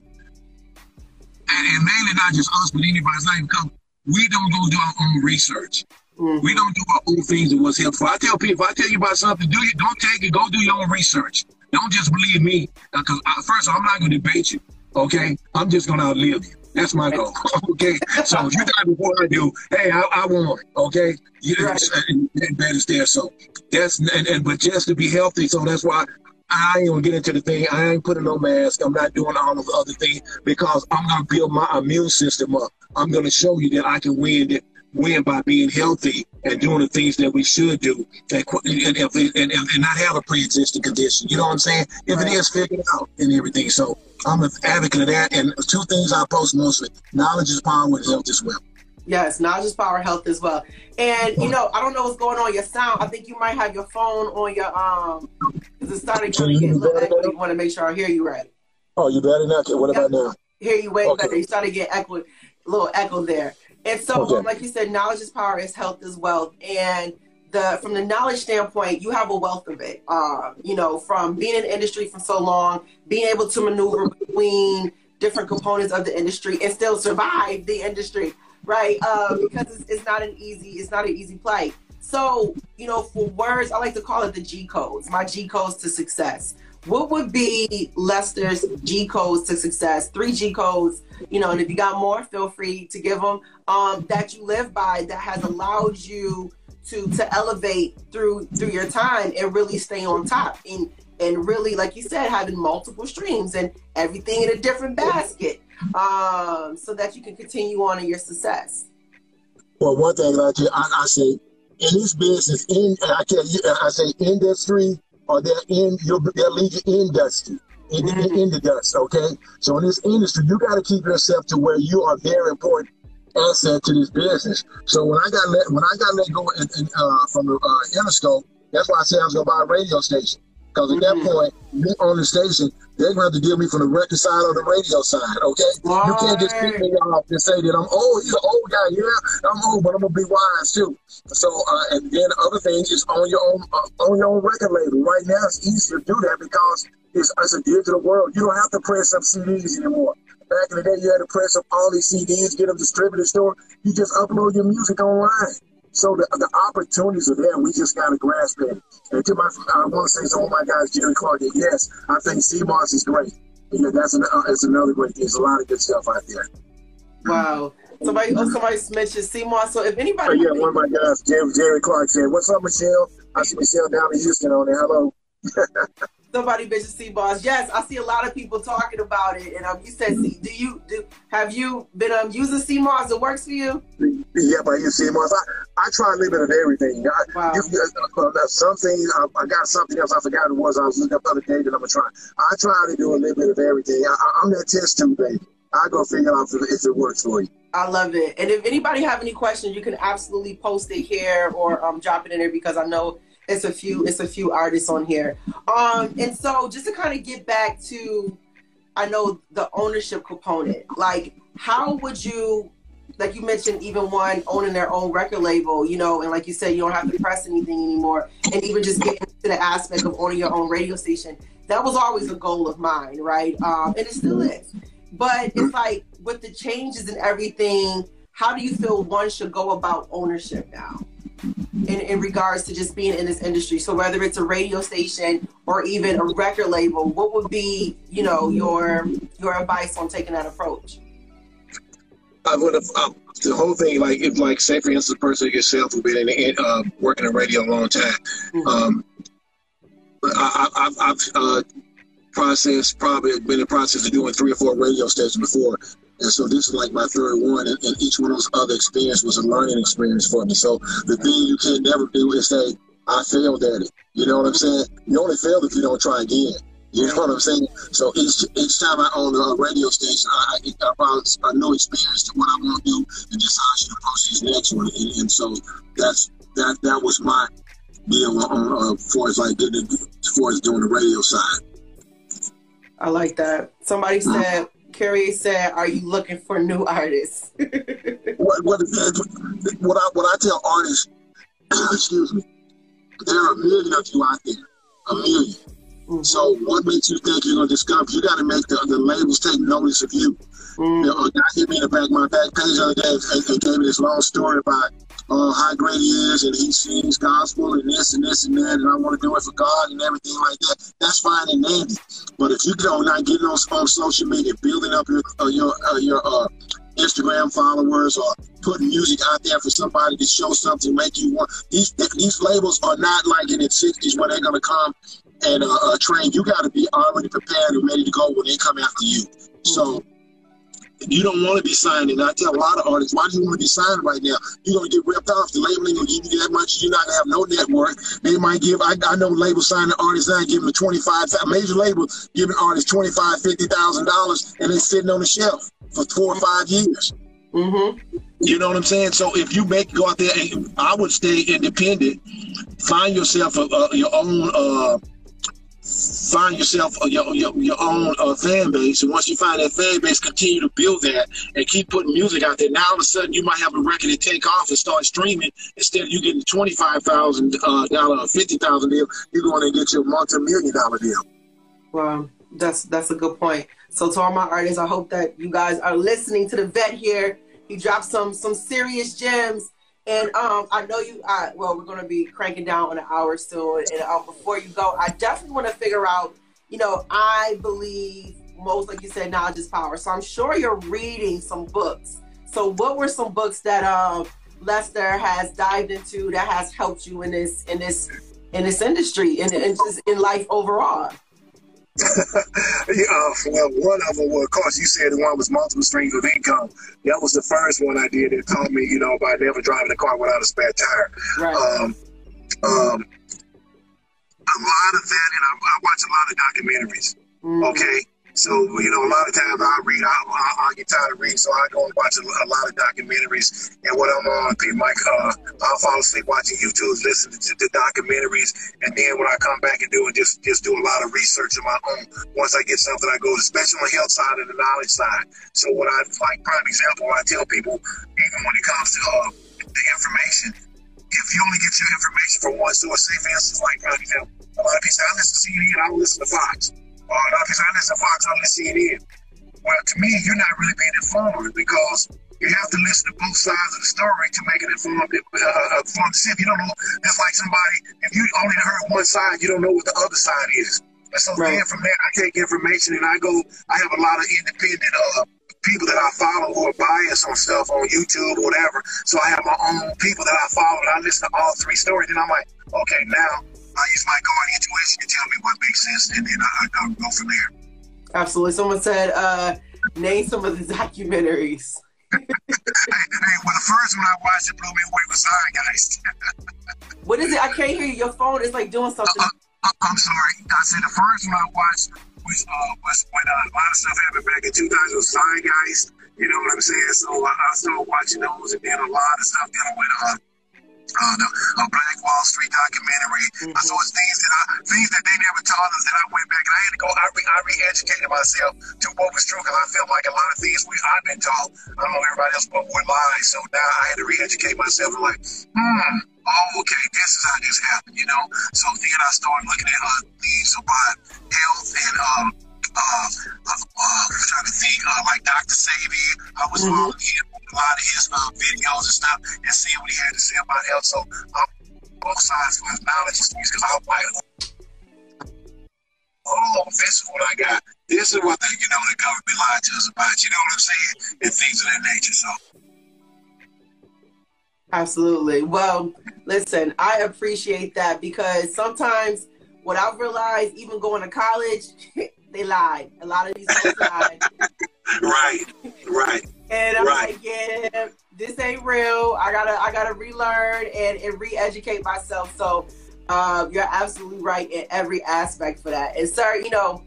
and, and mainly not just us, but anybody, it's not even come, we don't go do our own research. Mhm. We don't do our own things and what's helpful. I tell people, if I tell you about something, do you don't take it. Go do your own research. Don't just believe me. Because uh, first, of all, I'm not going to debate you. Okay, I'm just going to outlive you. That's my goal. *laughs* okay, so if you die before I do, hey, I, I won. Okay, you, Right. and, and that is there. So that's and, and but just to be healthy. So that's why. I ain't gonna get into the thing. I ain't putting no mask. I'm not doing all of the other things because I'm gonna build my immune system up. I'm gonna show you that I can win that win by being healthy and doing the things that we should do and, and, and, and, not have a pre-existing condition. You know what I'm saying? If it Right. is, figure it out and everything. So I'm an advocate of that. And two things I post mostly: knowledge is power, and health is wealth. Yes, knowledge is power, health as well. And you know, I don't know what's going on your sound. I think you might have your phone on your um because it started Can kind you of a little echo. You want to make sure I hear you right. Oh, you better not. What about now? Hear you way Okay. better. You started getting echo, a little echo there. And so, Okay. um, like you said, knowledge is power, is health is wealth. And the from the knowledge standpoint, you have a wealth of it. Um, you know, from being in the industry for so long, being able to maneuver between different components of the industry and still survive the industry, right? Uh, because it's, it's not an easy, it's not an easy play. So, you know, for words, I like to call it the G codes, my G codes to success. What would be Lester's G codes to success? Three G codes, you know, and if you got more, feel free to give them. Um, that you live by that has allowed you to to elevate through through your time and really stay on top and and really, like you said, having multiple streams and everything in a different basket, um, so that you can continue on in your success. Well, one thing like you, I, I say, in this business, in I tell you, I say industry or they're in your they'll lead you industry. In, in, in the dust, okay. So in this industry, you got to keep yourself to where you are very important asset to this business. So when I got let when I got let go in, in, uh, from the uh, Interscope, that's why I said I was gonna buy a radio station. Because at that Mhm. point, me on the station, they're going to have to deal me from the record side or the radio side. Okay, you can't just pick me off and say that I'm old. He's an old guy. Yeah, I'm old, but I'm gonna be wise too. So, uh, and then the other thing is on your own uh, on your own record label. Right now, it's easier to do that because it's, it's a digital world. You don't have to press up CDs anymore. Back in the day, you had to press up all these CDs, get them distributed store. You just upload your music online. So the, the opportunities are there. We just got to grasp it. And to my, I want to say to all my guys, Jerry Clark, that yes, I think Sea Moss is great. Yeah, that's, an, uh, that's another great thing. There's a lot of good stuff out there. Wow. Somebody, oh, somebody mentioned Sea Moss. So if anybody, Oh, yeah, one of my guys, Jerry, Jerry Clark said, What's up, Michelle? I see Michelle down in Houston on there. Hello. *laughs* Somebody mentioned Sea Moss. Yes, I see a lot of people talking about it. And um, you said, do you do? Have you been um using Sea Moss? It works for you? Yeah, but you see, Moss, I, I try a little bit of everything. I, Wow. you, uh, uh, some things, I, I got something else. I forgot it was. I was looking up the other day that I'm gonna try. I try to do a little bit of everything. I, I, I'm that test tube baby. I go figure out if it, if it works for you. I love it. And if anybody have any questions, you can absolutely post it here or um, drop it in there because I know it's a few it's a few artists on here. Um, and so just to kind of get back to, I know the ownership component. Like, how would you, like you mentioned, even one owning their own record label, you know, and like you said, you don't have to press anything anymore, and even just getting to the aspect of owning your own radio station. That was always a goal of mine, right? Um, and it still is. But it's like with the changes and everything, how do you feel one should go about ownership now? In, in regards to just being in this industry. So whether it's a radio station or even a record label, what would be, you know, your your advice on taking that approach? I would have uh, the whole thing like if like say for instance, a person like yourself who've been in the, uh, working in radio a long time. Mhm. Um, I, I, I've, I've uh, processed probably been in the process of doing three or four radio stations before, and so this is like my third one, and, and each one of those other experiences was a learning experience for me. So the thing you can never do is say I failed at it. You know what I'm saying? You only fail if you don't try again. You know what I'm saying? So each each time I own a radio station, I, I, I found a new experience to what I want to do, and just how I should approach this next one. And, and so that's that that was my deal on uh, as far as like getting as far as doing the radio side. I like that. Somebody said, Carrie said, "Are you looking for new artists?" *laughs* What what what I what I tell artists, *clears throat* excuse me, there are a million of you out there, a million. So what makes you think you're gonna discover? You got to make the, the labels take notice of you. Mm, You know, a guy hit me in the back my back page the other day and, and gave me this long story about uh, how great he is and he sings gospel and this and this and that and I want to do it for God and everything like that. That's fine and dandy. But if you go not getting on, on social media, building up your uh, your uh, your uh, Instagram followers or putting music out there for somebody to show something, make you want these these labels are not like in the '60s where they're gonna come and uh, uh, train. You got to be already prepared and ready to go when they come after you. So you don't want to be signed. And I tell a lot of artists, why do you want to be signed right now? You're going to get ripped off. The label ain't going to give you that much. You're not going to have no network. They might give, I, I know labels signing artists now, giving them 25, a major label giving artists 25 $50,000 and they're sitting on the shelf for four or five years. mm-hmm. You know what I'm saying? So if you make go out there, and I would stay independent. Find yourself a, a, your own. Uh, find yourself a, your, your your own uh, fan base, and once you find that fan base, continue to build that and keep putting music out there. Now all of a sudden, you might have a record that take off and start streaming instead of you getting five thousand uh, dollar or fifty thousand deal. You're going to get your multi million dollar deal. Well, that's that's a good point. So to all my artists, I hope that you guys are listening to the vet here. He dropped some some serious gems, and um, I know you. Uh, well, we're gonna be cranking down on an hour soon. And uh, before you go, I definitely want to figure out. You know, I believe most, like you said, knowledge is power. So I'm sure you're reading some books. So what were some books that um Lester has dived into that has helped you in this in this in this industry and, and just in life overall? Yeah, uh, well, one of them, well, of course, you said the one was multiple streams of income. That was the first one I did. that taught me, you know, about never driving a car without a spare tire. Right. Um, um, a lot of that, and I, I watch a lot of documentaries. Mhm. Okay, so you know, a lot of times I read, I, I, I get tired of reading, so I go and watch a, a lot of documentaries. And when I'm on, people like, uh, I'll fall asleep watching YouTube, listening to the documentaries, and then when I come back and do it, just just do a lot of research on my own. Once I get something, I go, to, especially on the health side and the knowledge side. So what I like, prime example, I tell people, even when it comes to uh, the information, if you only get your information from one source, say for instance, like prime example, a lot of people say, I listen to CNN, I listen to Fox. Or a lot of I listen to Fox, I listen to CNN. Well, to me, you're not really being informed because you have to listen to both sides of the story to make an informed, uh, informed decision. You don't know, it's like somebody, if you only heard one side, you don't know what the other side is. And so Right. then from there, I take information and I go, I have a lot of independent uh, people that I follow who are biased on stuff on YouTube or whatever. So I have my own people that I follow and I listen to all three stories. And I'm like, okay, now I use my guard intuition to tell me what makes sense, and then I, I'll go from there. Absolutely. Someone said, uh, name some of the documentaries. hey, hey, well, the first one I watched it blew me away was Zeitgeist. *laughs* What is it? I can't hear you. Your phone is like doing something. Uh, uh, I'm sorry. I said the first one I watched was uh, was when uh, a lot of stuff happened back in 2000 was Zeitgeist. You know what I'm saying? So uh, I started watching those, and then a lot of stuff dealing with uh, uh, the uh, Black Wall Street documentary. Mhm. So it's things that I, things that they never taught us that I went back and I had to go. I, re, I re-educated myself to what was true because I felt like a lot of things we I've been taught. I don't know everybody else, but were lies. So now I had to re-educate myself. Like, hmm. Oh, okay. This is how this happened, you know. So then I started looking at uh, things about health and um uh, uh, uh I'm trying to think uh, like Dr. Sebi. I was Mhm. following him a lot of his uh, videos and stuff and seeing what he had to say about health. So I'm both sides for his knowledge because I'm like, oh, this is what I got. This is what the, you know the government lied to us about. You know what I'm saying? And things of that nature. So Absolutely. Well, listen, I appreciate that because sometimes what I've realized, even going to college, *laughs* they lied. A lot of these folks lied. *laughs* right, right. And I'm Right. like, yeah, this ain't real. I gotta, I gotta relearn and, and re-educate myself. So, uh, you're absolutely right in every aspect for that. And sir, you know,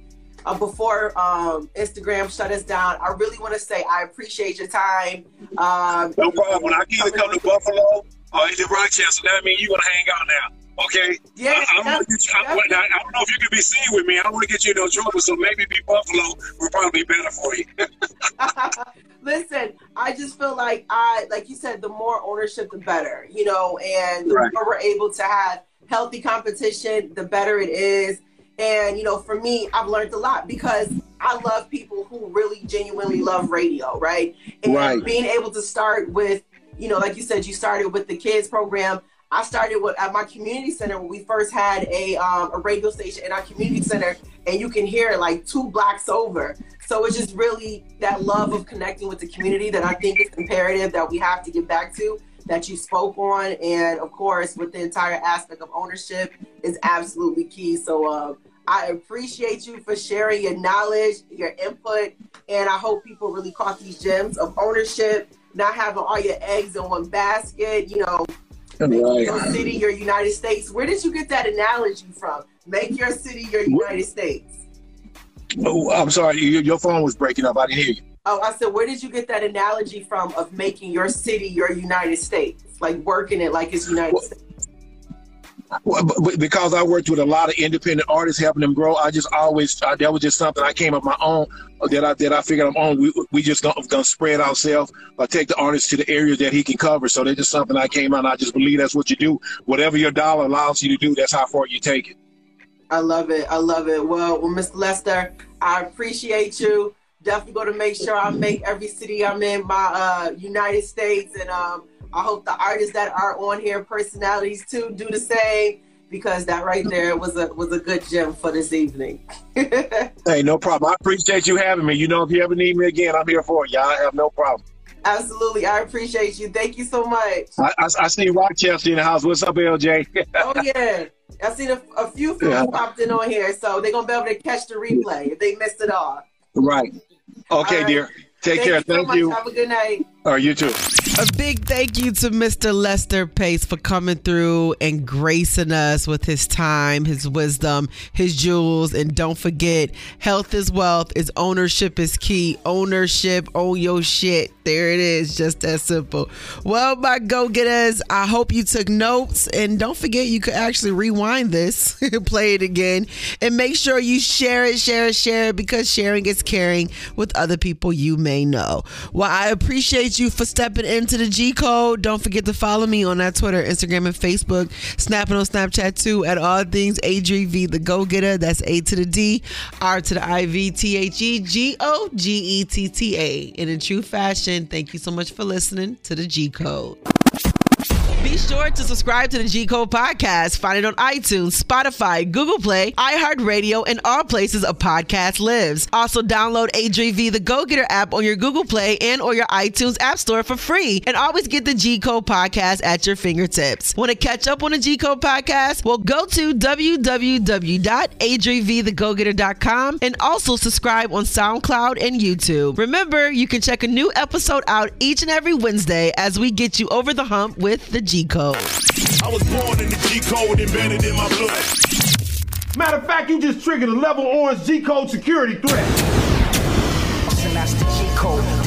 uh, before um, Instagram shut us down, I really want to say I appreciate your time. Um, No problem. When I can either come to Buffalo or either Rochester, that means you're gonna hang out now. Okay? Yeah, I, I, you, I. I, don't know if you can be seen with me. I don't want to get you in no trouble, so maybe be Buffalo would probably be better for you. *laughs* Listen, I just feel like I, like you said, the more ownership, the better, you know, and the Right. more we're able to have healthy competition, the better it is. And, you know, for me, I've learned a lot because I love people who really genuinely love radio, right? And Right. being able to start with, you know, like you said, you started with the kids program. I started with at my community center when we first had a um, a radio station in our community center, and you can hear it like two blocks over. So it's just really that love of connecting with the community that I think is imperative that we have to get back to. That you spoke on, and of course, with the entire aspect of ownership is absolutely key. So uh, I appreciate you for sharing your knowledge, your input, and I hope people really caught these gems of ownership, not having all your eggs in one basket. You know, Make your city your United States. Where did you get that analogy from? Make your city your United States. Oh, I'm sorry, you, your phone was breaking up. I didn't hear you. Oh, I said, where did you get that analogy from of making your city your United States? Like working it like it's United Well, States. Because I worked with a lot of independent artists, helping them grow, I just always I, that was just something I came up my own that I that I figured I'm on. We we just gonna, gonna spread ourselves or take the artist to the areas that he can cover. So that's just something I came out. I just believe that's what you do. Whatever your dollar allows you to do, that's how far you take it. I love it. I love it. Well, well, Mr. Lester, I appreciate you. Definitely going to make sure I make every city I'm in my uh, United States, and um, I hope the artists that are on here, personalities too, do the same because that right there was a was a good gem for this evening. *laughs* Hey, no problem. I appreciate you having me. You know, if you ever need me again, I'm here for you. I have no problem. Absolutely, I appreciate you. Thank you so much. I, I, I see Rochester in the house. What's up, LJ? *laughs* Oh yeah, I've seen a, a few folks Yeah. popped in on here, so they're gonna be able to catch the replay if they missed it all. right. Okay, All right. dear. Take Thank care. you so Thank much. you. Have a good night. All right, you too. A big thank you to Mr. Lester Pace for coming through and gracing us with his time, his wisdom, his jewels. And don't forget, health is wealth, is ownership is key. Ownership, own your shit. There it is, just that simple. Well, my go getters, I hope you took notes. And don't forget, you could actually rewind this, *laughs* play it again, and make sure you share it, share it, share it, because sharing is caring with other people you may know. Well, I appreciate you for stepping into the G Code. Don't forget to follow me on that Twitter, Instagram, and Facebook. Snapping on Snapchat too at all things Adri V the Go Getta. That's A to the D, R to the I V T H E G O G E T T A. And in true fashion, thank you so much for listening to the G Code. Be sure to subscribe to the G Code podcast. Find it on iTunes, Spotify, Google Play, iHeartRadio, and all places a podcast lives. Also, download Adri V the Go Getta app on your Google Play and or your iTunes App Store for free. And always get the G Code podcast at your fingertips. Want to catch up on the G Code podcast? Well, go to www.adrivthegogetta.com and also subscribe on SoundCloud and YouTube. Remember, you can check a new episode out each and every Wednesday as we get you over the hump with the G Code. I was born in the G code embedded in my blood. Matter of fact, you just triggered a level orange G code security threat. And that's the G code.